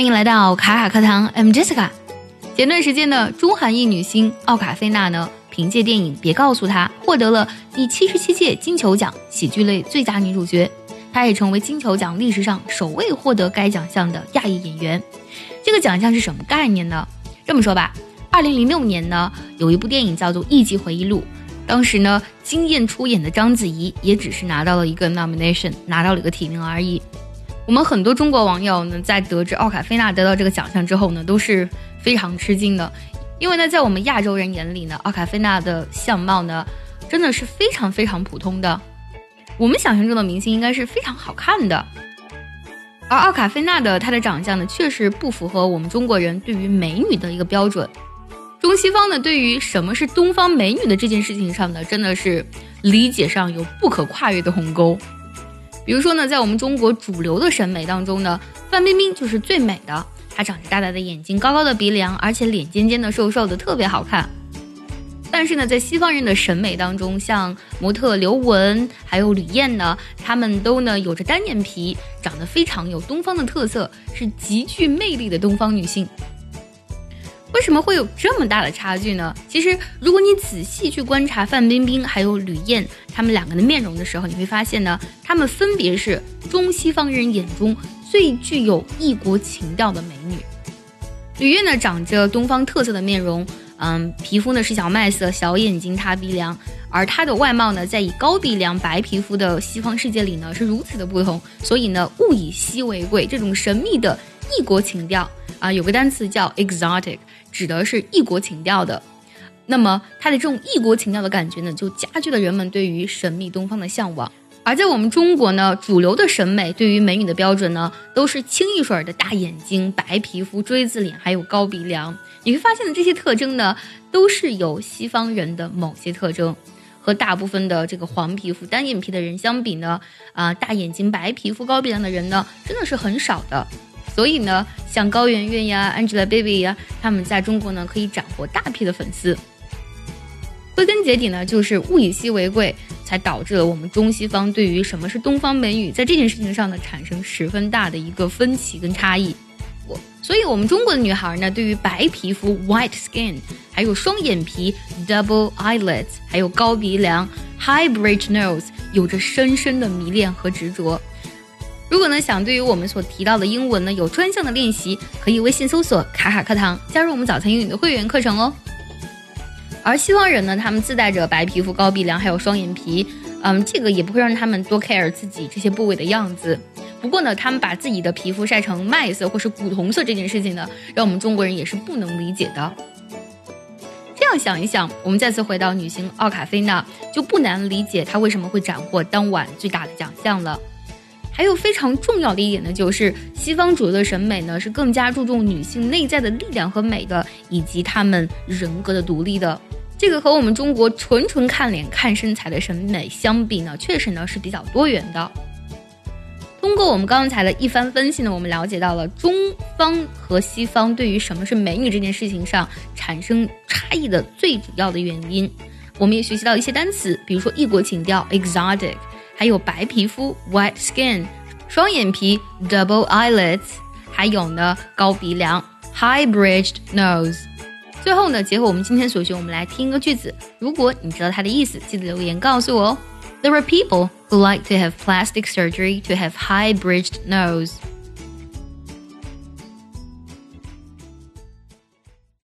欢迎来到卡卡课堂，I'm Jessica。前段时间呢，中韩裔女星奥卡菲娜呢，凭借电影《别告诉她》获得了第七十七届金球奖喜剧类最佳女主角，她也成为金球奖历史上首位获得该奖项的亚裔演员。这个奖项是什么概念呢？这么说吧，二零零六年呢，有一部电影叫做《艺伎回忆录》，当时呢，惊艳出演的章子怡也只是拿到了一个 nomination，拿到了一个提名而已。我们很多中国网友呢，在得知奥卡菲娜得到这个奖项之后呢，都是非常吃惊的，因为呢，在我们亚洲人眼里呢，奥卡菲娜的相貌呢，真的是非常非常普通的。我们想象中的明星应该是非常好看的，而奥卡菲娜的她的长相呢，确实不符合我们中国人对于美女的一个标准。中西方呢，对于什么是东方美女的这件事情上呢，真的是理解上有不可跨越的鸿沟。比如说呢，在我们中国主流的审美当中呢，范冰冰就是最美的。她长着大大的眼睛，高高的鼻梁，而且脸尖尖的、瘦瘦的，特别好看。但是呢，在西方人的审美当中，像模特刘雯还有吕燕呢，她们都呢有着单眼皮，长得非常有东方的特色，是极具魅力的东方女性。为什么会有这么大的差距呢？其实，如果你仔细去观察范冰冰还有吕燕她们两个的面容的时候，你会发现呢，她们分别是中西方人眼中最具有异国情调的美女。吕燕呢，长着东方特色的面容，嗯，皮肤呢是小麦色，小眼睛，塌鼻梁，而她的外貌呢，在以高鼻梁、白皮肤的西方世界里呢，是如此的不同，所以呢，物以稀为贵，这种神秘的异国情调啊，有个单词叫 exotic。指的是异国情调的，那么它的这种异国情调的感觉呢，就加剧了人们对于神秘东方的向往。而在我们中国呢，主流的审美对于美女的标准呢，都是清一水的大眼睛、白皮肤、锥子脸，还有高鼻梁。你会发现的这些特征呢，都是有西方人的某些特征，和大部分的这个黄皮肤、单眼皮的人相比呢，啊，大眼睛、白皮肤、高鼻梁的人呢，真的是很少的。所以呢，像高圆圆呀、Angelababy 呀，他们在中国呢可以斩获大批的粉丝。归根结底呢，就是物以稀为贵，才导致了我们中西方对于什么是东方美女，在这件事情上呢产生十分大的一个分歧跟差异。我，所以我们中国的女孩呢，对于白皮肤 （white skin） 还有双眼皮 （double eyelids） 还有高鼻梁 （high bridge nose） 有着深深的迷恋和执着。如果呢想对于我们所提到的英文呢有专项的练习，可以微信搜索“卡卡课堂”，加入我们早餐英语的会员课程哦。而西方人呢，他们自带着白皮肤、高鼻梁，还有双眼皮，嗯，这个也不会让他们多 care 自己这些部位的样子。不过呢，他们把自己的皮肤晒成麦色或是古铜色这件事情呢，让我们中国人也是不能理解的。这样想一想，我们再次回到女星奥卡菲娜，就不难理解她为什么会斩获当晚最大的奖项了。还有非常重要的一点呢，就是西方主流的审美呢是更加注重女性内在的力量和美的，以及她们人格的独立的。这个和我们中国纯纯看脸看身材的审美相比呢，确实呢是比较多元的。通过我们刚才的一番分析呢，我们了解到了中方和西方对于什么是美女这件事情上产生差异的最主要的原因。我们也学习到一些单词，比如说异国情调 （exotic）。还有白皮肤 （white skin）、双眼皮 （double eyelids），还有呢高鼻梁 （high bridged nose）。最后呢，结合我们今天所学，我们来听一个句子。如果你知道它的意思，记得留言告诉我哦。There are people who like to have plastic surgery to have high bridged nose.